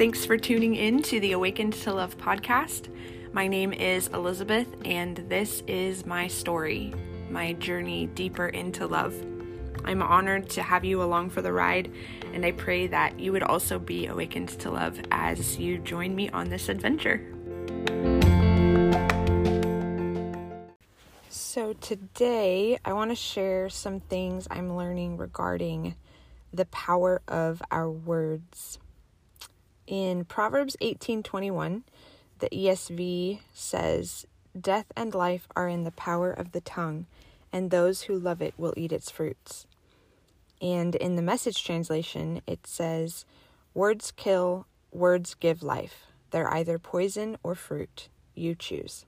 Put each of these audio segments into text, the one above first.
Thanks for tuning in to the Awakened to Love podcast. My name is Elizabeth, and this is my story, my journey deeper into love. I'm honored to have you along for the ride, and I pray that you would also be awakened to love as you join me on this adventure. So, today I want to share some things I'm learning regarding the power of our words. In Proverbs 18:21, the ESV says, "Death and life are in the power of the tongue, and those who love it will eat its fruits." And in the message translation, it says, Words kill, words give life. They're either poison or fruit. You choose.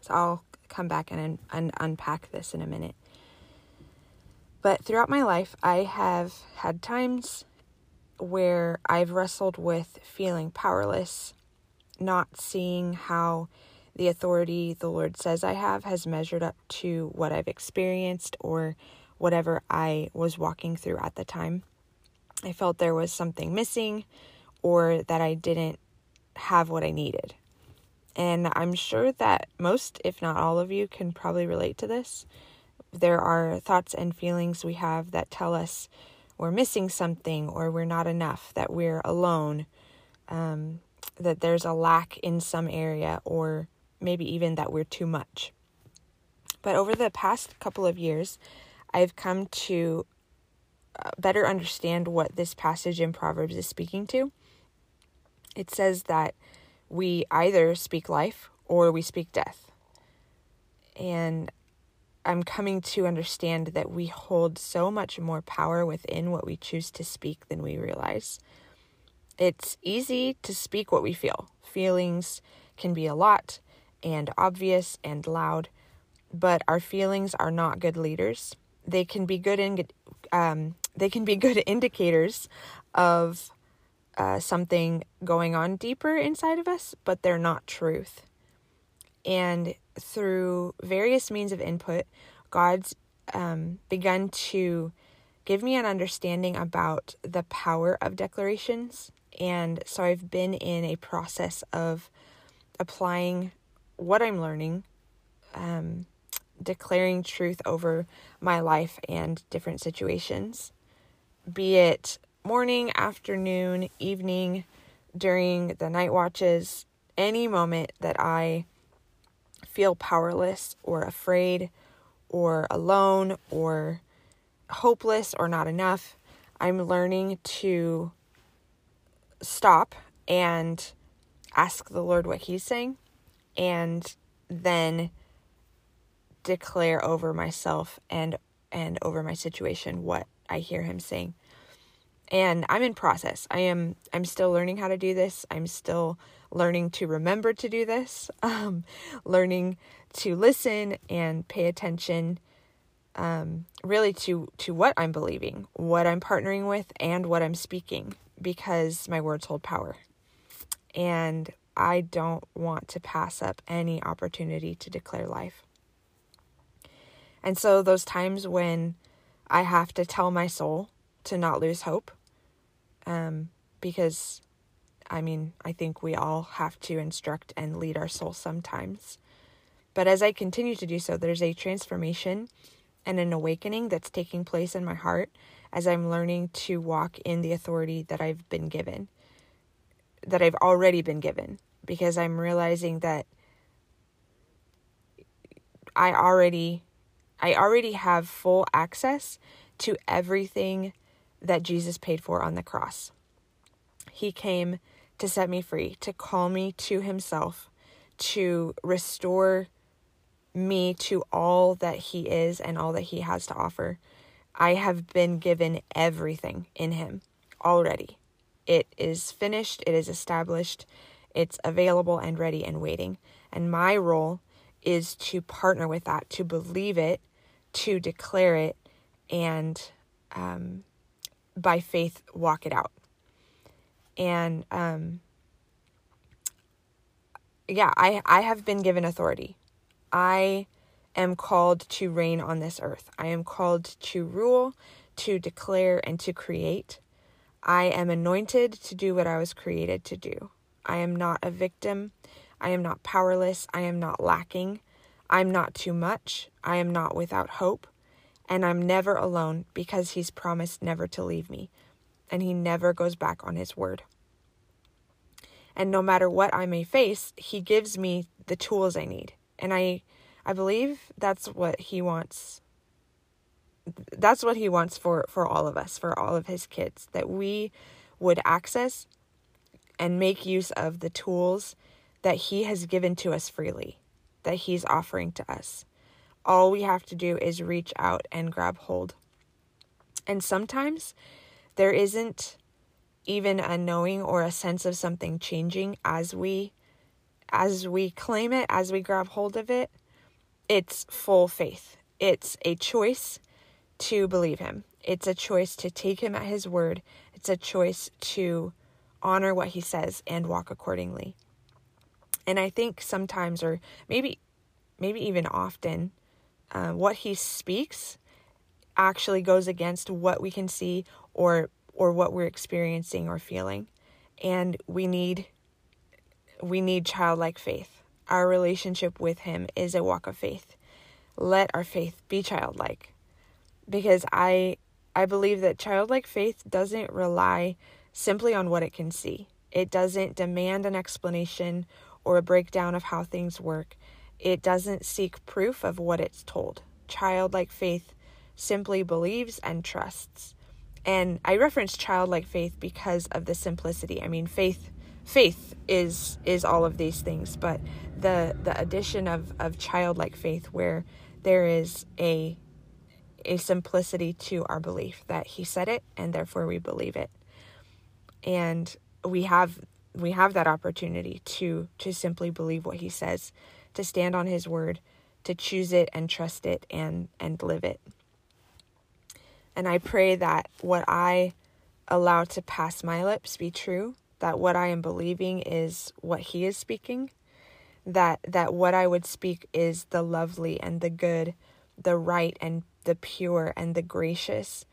So I'll come back and, and unpack this in a minute. But throughout my life, I have had times where I've wrestled with feeling powerless, not seeing how the authority the Lord says I have has measured up to what I've experienced or whatever I was walking through at the time. I felt there was something missing or that I didn't have what I needed. And I'm sure that most, if not all of you, can probably relate to this. There are thoughts and feelings we have that tell us we're missing something or we're not enough, that we're alone, um, that there's a lack in some area, or maybe even that we're too much. But over the past couple of years, I've come to uh, better understand what this passage in Proverbs is speaking to. It says that we either speak life or we speak death. And I'm coming to understand that we hold so much more power within what we choose to speak than we realize. It's easy to speak what we feel. Feelings can be a lot and obvious and loud, but our feelings are not good leaders they can be good in, um, they can be good indicators of uh, something going on deeper inside of us, but they're not truth. And through various means of input, God's um, begun to give me an understanding about the power of declarations. And so I've been in a process of applying what I'm learning um, declaring truth over my life and different situations, be it morning, afternoon, evening, during the night watches, any moment that I feel powerless or afraid or alone or hopeless or not enough, I'm learning to stop and ask the Lord what He's saying and then declare over myself and and over my situation what I hear him saying. And I'm in process. I am I'm still learning how to do this. I'm still learning to remember to do this. Um, learning to listen and pay attention um, really to to what I'm believing, what I'm partnering with and what I'm speaking because my words hold power. And I don't want to pass up any opportunity to declare life. And so, those times when I have to tell my soul to not lose hope, um, because I mean, I think we all have to instruct and lead our soul sometimes. But as I continue to do so, there's a transformation and an awakening that's taking place in my heart as I'm learning to walk in the authority that I've been given, that I've already been given, because I'm realizing that I already I already have full access to everything that Jesus paid for on the cross. He came to set me free, to call me to Himself, to restore me to all that He is and all that He has to offer. I have been given everything in Him already. It is finished, it is established, it's available and ready and waiting. And my role is to partner with that, to believe it, to declare it and um, by faith walk it out. And um, yeah, I, I have been given authority. I am called to reign on this earth. I am called to rule, to declare, and to create. I am anointed to do what I was created to do. I am not a victim. I am not powerless. I am not lacking. I'm not too much. I am not without hope. And I'm never alone because He's promised never to leave me. And He never goes back on His word. And no matter what I may face, He gives me the tools I need. And I, I believe that's what He wants that's what he wants for for all of us for all of his kids that we would access and make use of the tools that he has given to us freely that he's offering to us all we have to do is reach out and grab hold and sometimes there isn't even a knowing or a sense of something changing as we as we claim it as we grab hold of it it's full faith it's a choice to believe him. It's a choice to take him at his word. It's a choice to honor what he says and walk accordingly. And I think sometimes, or maybe, maybe even often, uh, what he speaks actually goes against what we can see or or what we're experiencing or feeling, and we need we need childlike faith. Our relationship with him is a walk of faith. Let our faith be childlike because I I believe that childlike faith doesn't rely simply on what it can see. It doesn't demand an explanation or a breakdown of how things work. It doesn't seek proof of what it's told. Childlike faith simply believes and trusts. And I reference childlike faith because of the simplicity. I mean, faith faith is is all of these things, but the the addition of of childlike faith where there is a a simplicity to our belief that he said it and therefore we believe it. And we have we have that opportunity to to simply believe what he says, to stand on his word, to choose it and trust it and and live it. And I pray that what I allow to pass my lips be true, that what I am believing is what he is speaking, that that what I would speak is the lovely and the good, the right and the pure, and the gracious,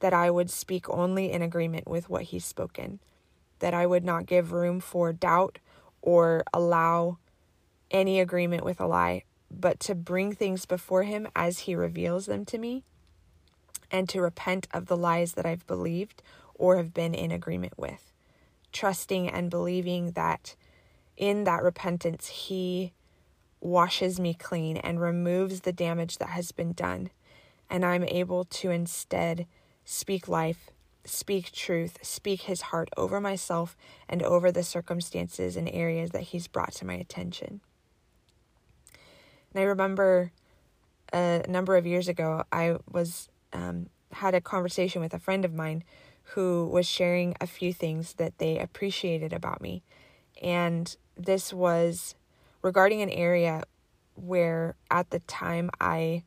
that I would speak only in agreement with what He's spoken, that I would not give room for doubt or allow any agreement with a lie, but to bring things before Him as He reveals them to me, and to repent of the lies that I've believed or have been in agreement with, trusting and believing that in that repentance, He washes me clean and removes the damage that has been done and I'm able to instead speak life, speak truth, speak his heart over myself and over the circumstances and areas that he's brought to my attention. And I remember uh, a number of years ago, I was um, had a conversation with a friend of mine who was sharing a few things that they appreciated about me. And this was regarding an area where at the time I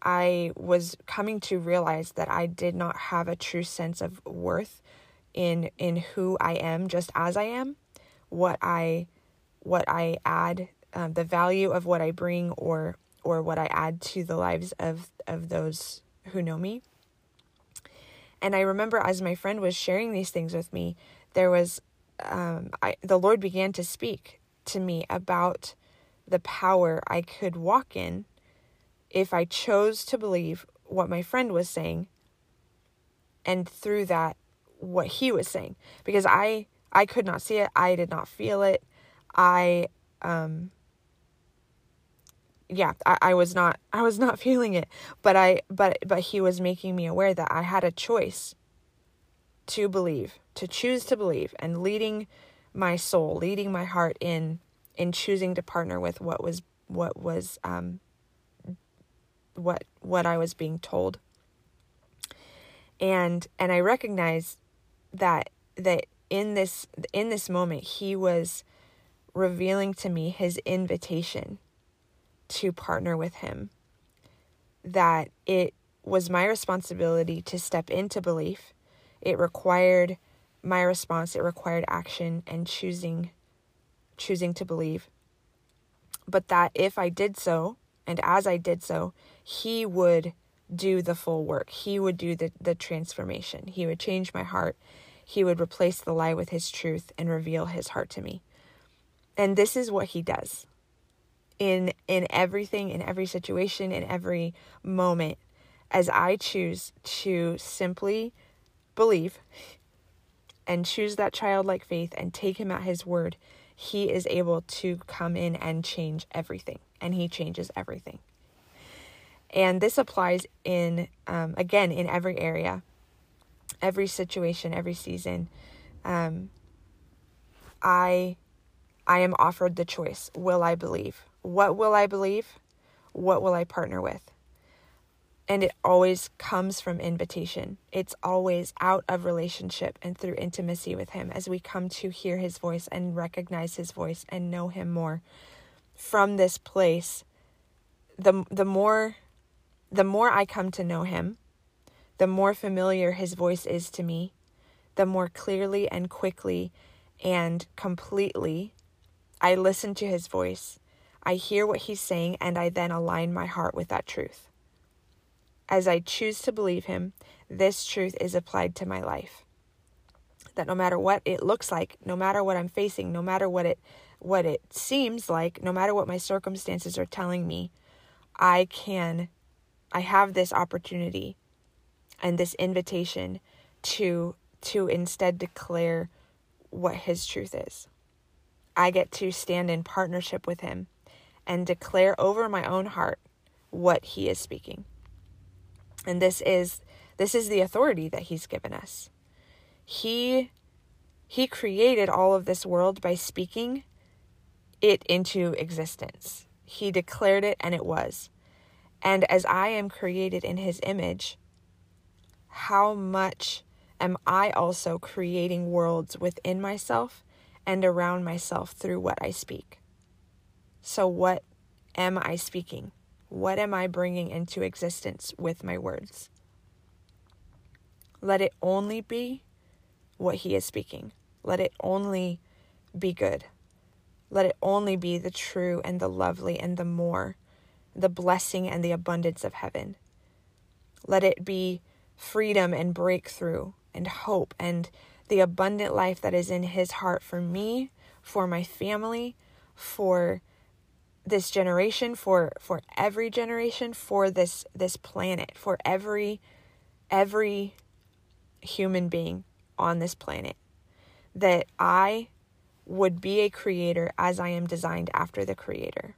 I was coming to realize that I did not have a true sense of worth in in who I am just as I am, what I what I add, um, the value of what I bring or or what I add to the lives of of those who know me. And I remember as my friend was sharing these things with me, there was um, I, the Lord began to speak to me about the power I could walk in if I chose to believe what my friend was saying and through that what he was saying. Because I I could not see it. I did not feel it. I um yeah I, I was not I was not feeling it but I but but he was making me aware that I had a choice to believe to choose to believe and leading my soul leading my heart in in choosing to partner with what was what was um what what I was being told. And and I recognize that that in this in this moment he was revealing to me his invitation to partner with him. That it was my responsibility to step into belief. It required my response, it required action and choosing choosing to believe. But that if I did so, and as I did so, he would do the full work. He would do the, the transformation. He would change my heart. He would replace the lie with his truth and reveal his heart to me. And this is what he does in in everything, in every situation, in every moment, as I choose to simply believe and choose that childlike faith and take him at his word, he is able to come in and change everything. And he changes everything. And this applies in, um, again, in every area, every situation, every season. Um, I, I am offered the choice. Will I believe? What will I believe? What will I partner with? And it always comes from invitation. It's always out of relationship and through intimacy with Him as we come to hear His voice and recognize His voice and know Him more. From this place, the, the more the more I come to know him, the more familiar his voice is to me, the more clearly and quickly and completely I listen to his voice. I hear what he's saying, and I then align my heart with that truth. As I choose to believe him, this truth is applied to my life. That no matter what it looks like, no matter what I'm facing, no matter what it what it seems like, no matter what my circumstances are telling me, I can I have this opportunity and this invitation to to instead declare what his truth is. I get to stand in partnership with him and declare over my own heart what he is speaking. And this is this is the authority that he's given us. He he created all of this world by speaking it into existence. He declared it and it was. And as I am created in his image, how much am I also creating worlds within myself and around myself through what I speak? So, what am I speaking? What am I bringing into existence with my words? Let it only be what he is speaking. Let it only be good. Let it only be the true and the lovely and the more the blessing and the abundance of heaven. Let it be freedom and breakthrough and hope and the abundant life that is in His heart for me, for my family, for this generation, for for every generation, for this this planet, for every every human being on this planet. That I would be a creator as I am designed after the creator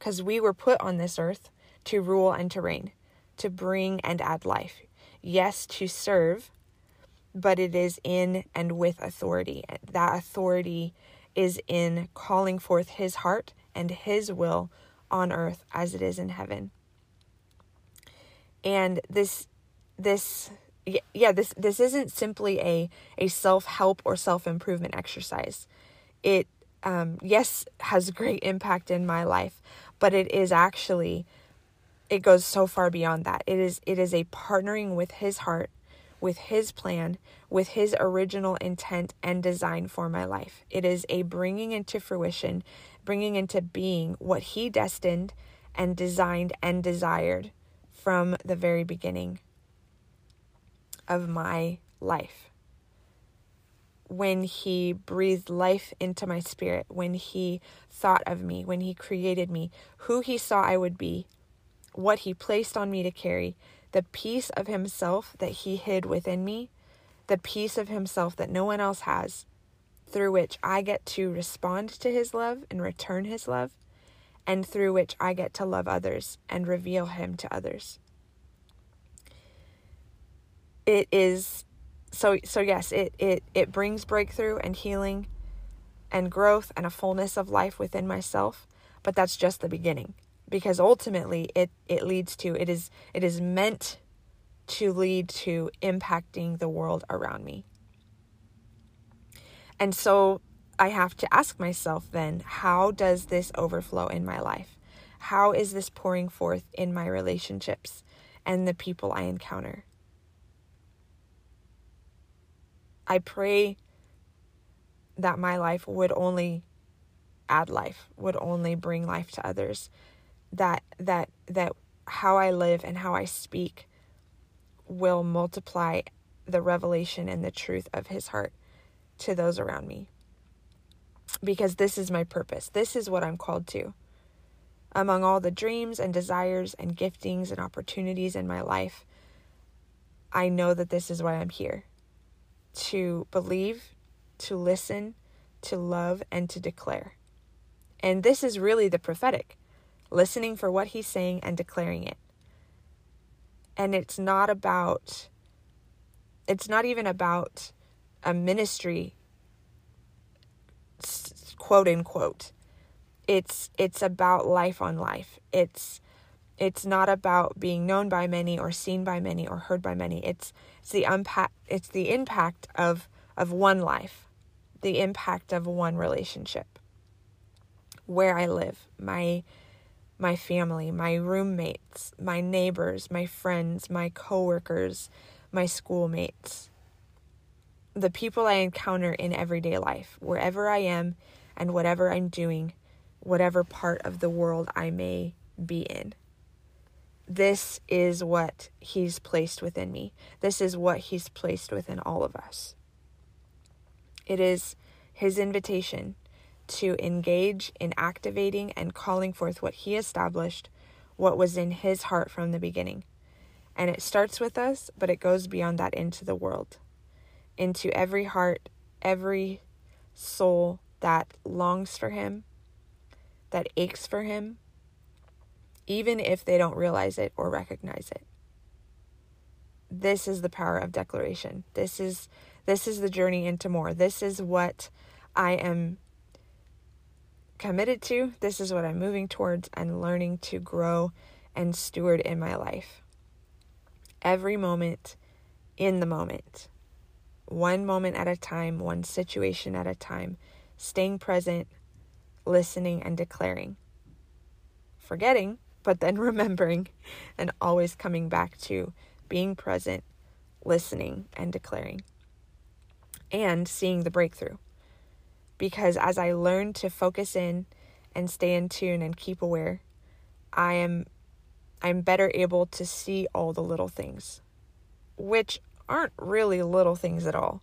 because we were put on this earth to rule and to reign, to bring and add life. Yes, to serve, but it is in and with authority. That authority is in calling forth His heart and His will on earth as it is in heaven. And this, this, yeah, this this isn't simply a a self help or self improvement exercise. It um, yes has great impact in my life, but it is actually it goes so far beyond that. It is it is a partnering with his heart, with his plan, with his original intent and design for my life. It is a bringing into fruition, bringing into being what he destined and designed and desired from the very beginning of my life when He breathed life into my spirit, when He thought of me, when He created me, who He saw I would be, what He placed on me to carry, the piece of Himself that He hid within me, the piece of Himself that no one else has, through which I get to respond to His love and return His love, and through which I get to love others and reveal Him to others. It is so so yes, it it it brings breakthrough and healing and growth and a fullness of life within myself, but that's just the beginning because ultimately it it leads to it is it is meant to lead to impacting the world around me. And so I have to ask myself then, how does this overflow in my life? How is this pouring forth in my relationships and the people I encounter? I pray that my life would only add life, would only bring life to others. That that that how I live and how I speak will multiply the revelation and the truth of his heart to those around me. Because this is my purpose. This is what I'm called to. Among all the dreams and desires and giftings and opportunities in my life, I know that this is why I'm here to believe, to listen, to love, and to declare. And this is really the prophetic listening for what he's saying and declaring it. And it's not about, it's not even about a ministry, quote unquote. It's it's about life on life. It's it's not about being known by many or seen by many or heard by many. It's it's the impact it's the impact of of one life, the impact of one relationship. Where I live, my my family, my roommates, my neighbors, my friends, my coworkers, my schoolmates, the people I encounter in everyday life, wherever I am and whatever I'm doing, whatever part of the world I may be in. This is what He's placed within me. This is what He's placed within all of us. It is His invitation to engage in activating and calling forth what He established, what was in His heart from the beginning. And it starts with us, but it goes beyond that into the world, into every heart, every soul that longs for Him, that aches for Him, even if they don't realize it or recognize it. This is the power of declaration. This is this is the journey into more. This is what I am committed to. This is what I'm moving towards and learning to grow and steward in my life. Every moment in the moment, one moment at a time, one situation at a time, staying present, listening, and declaring. Forgetting, but then remembering, and always coming back to being present, listening, and declaring, and seeing the breakthrough because as I learn to focus in and stay in tune and keep aware, I am I'm better able to see all the little things, which aren't really little things at all,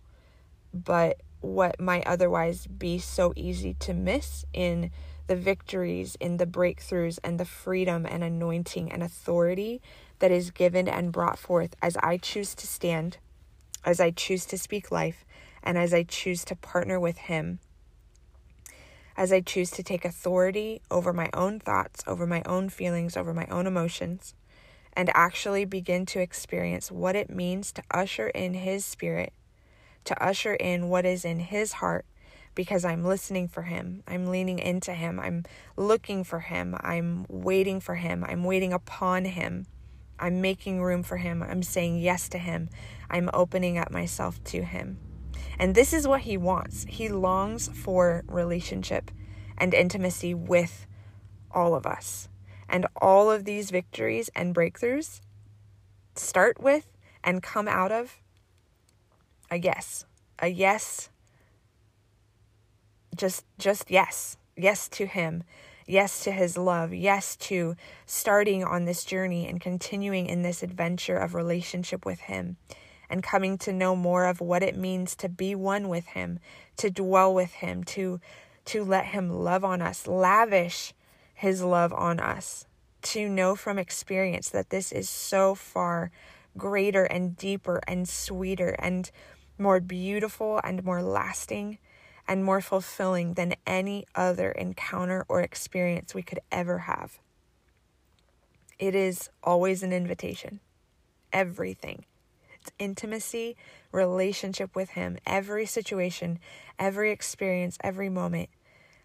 but what might otherwise be so easy to miss in the victories, in the breakthroughs, and the freedom and anointing and authority that is given and brought forth as I choose to stand, as I choose to speak life, and as I choose to partner with Him as I choose to take authority over my own thoughts, over my own feelings, over my own emotions, and actually begin to experience what it means to usher in His Spirit, to usher in what is in His heart, because I'm listening for Him, I'm leaning into Him, I'm looking for Him, I'm waiting for Him, I'm waiting upon Him. I'm making room for him. I'm saying yes to him. I'm opening up myself to him. And this is what he wants. He longs for relationship and intimacy with all of us. And all of these victories and breakthroughs start with and come out of a yes. A yes. Just just yes. Yes to him. Yes to his love. Yes to starting on this journey and continuing in this adventure of relationship with him and coming to know more of what it means to be one with Him, to dwell with Him, to, to let Him love on us, lavish His love on us, to know from experience that this is so far greater and deeper and sweeter and more beautiful and more lasting and more fulfilling than any other encounter or experience we could ever have. It is always an invitation. Everything intimacy, relationship with Him, every situation, every experience, every moment,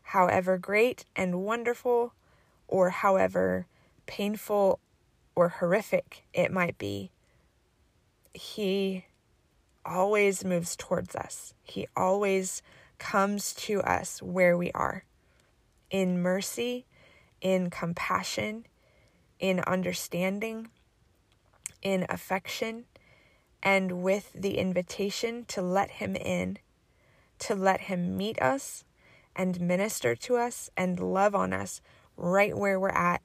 however great and wonderful, or however painful or horrific it might be, He always moves towards us. He always comes to us where we are in mercy, in compassion, in understanding, in affection, and with the invitation to let Him in, to let Him meet us and minister to us and love on us right where we're at,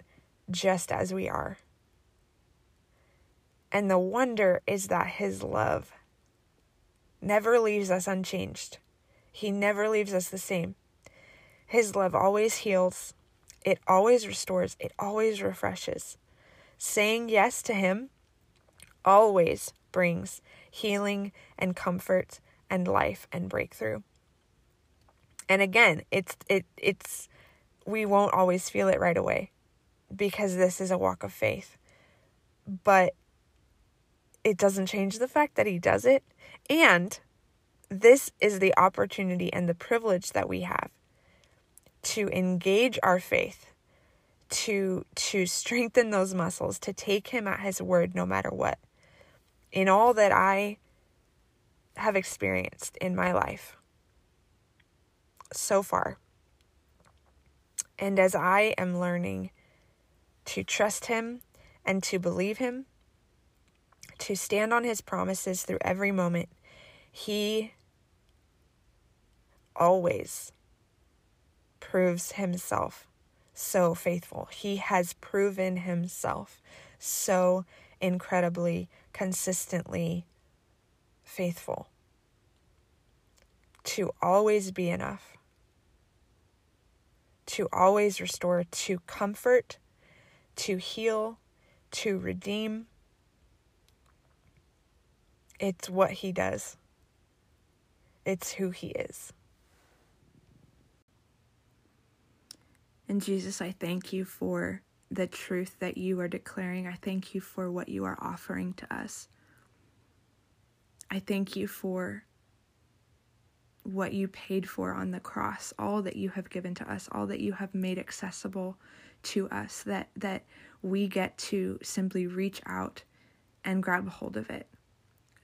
just as we are. And the wonder is that His love never leaves us unchanged. He never leaves us the same. His love always heals, it always restores, it always refreshes. Saying yes to Him always brings healing and comfort and life and breakthrough. And again, it's it it's we won't always feel it right away because this is a walk of faith. But it doesn't change the fact that he does it and this is the opportunity and the privilege that we have to engage our faith to to strengthen those muscles to take him at his word no matter what in all that i have experienced in my life so far and as i am learning to trust him and to believe him to stand on his promises through every moment he always proves himself so faithful. He has proven himself so incredibly, consistently faithful to always be enough, to always restore, to comfort, to heal, to redeem. It's what he does, it's who he is. And Jesus, I thank you for the truth that you are declaring. I thank you for what you are offering to us. I thank you for what you paid for on the cross, all that you have given to us, all that you have made accessible to us, that, that we get to simply reach out and grab hold of it,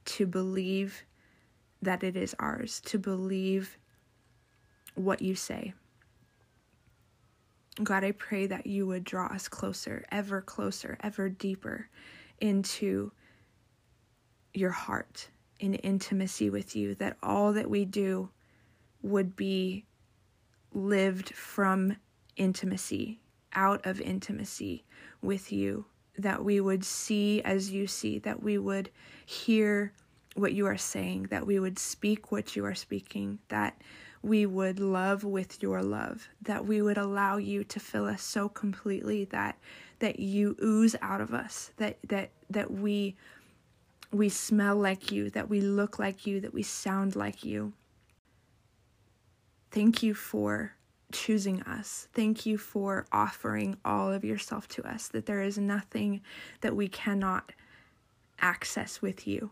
to believe that it is ours, to believe what you say. God, I pray that you would draw us closer, ever closer, ever deeper into your heart, in intimacy with you, that all that we do would be lived from intimacy, out of intimacy with you, that we would see as you see, that we would hear what you are saying, that we would speak what you are speaking, that we would love with your love, that we would allow you to fill us so completely that that you ooze out of us, that that that we we smell like you, that we look like you, that we sound like you. Thank you for choosing us. Thank you for offering all of yourself to us, that there is nothing that we cannot access with you.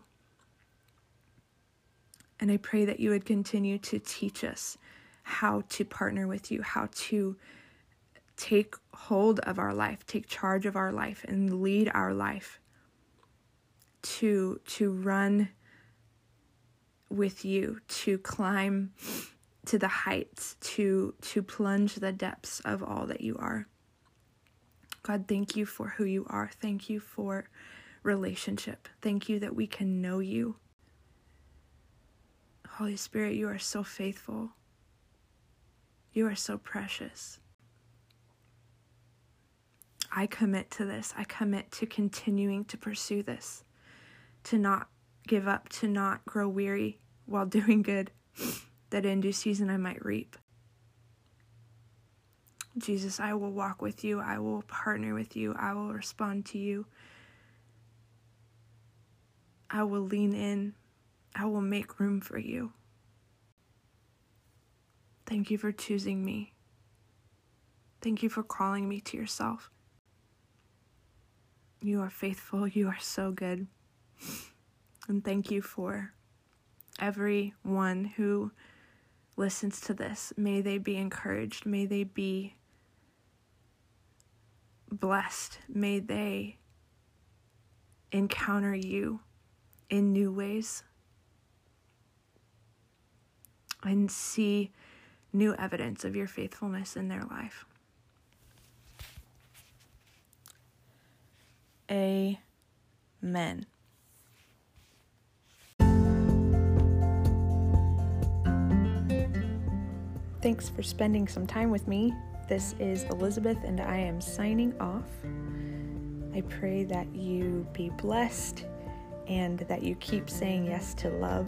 And I pray that you would continue to teach us how to partner with you, how to take hold of our life, take charge of our life and lead our life to to run with you, to climb to the heights, to to plunge the depths of all that you are. God, thank you for who you are. Thank you for relationship. Thank you that we can know you Holy Spirit, you are so faithful. You are so precious. I commit to this. I commit to continuing to pursue this, to not give up, to not grow weary while doing good, that in due season I might reap. Jesus, I will walk with you. I will partner with you. I will respond to you. I will lean in I will make room for you. Thank you for choosing me. Thank you for calling me to yourself. You are faithful. You are so good. And thank you for everyone who listens to this. May they be encouraged. May they be blessed. May they encounter you in new ways. And see new evidence of your faithfulness in their life. Amen. Thanks for spending some time with me. This is Elizabeth, and I am signing off. I pray that you be blessed and that you keep saying yes to love.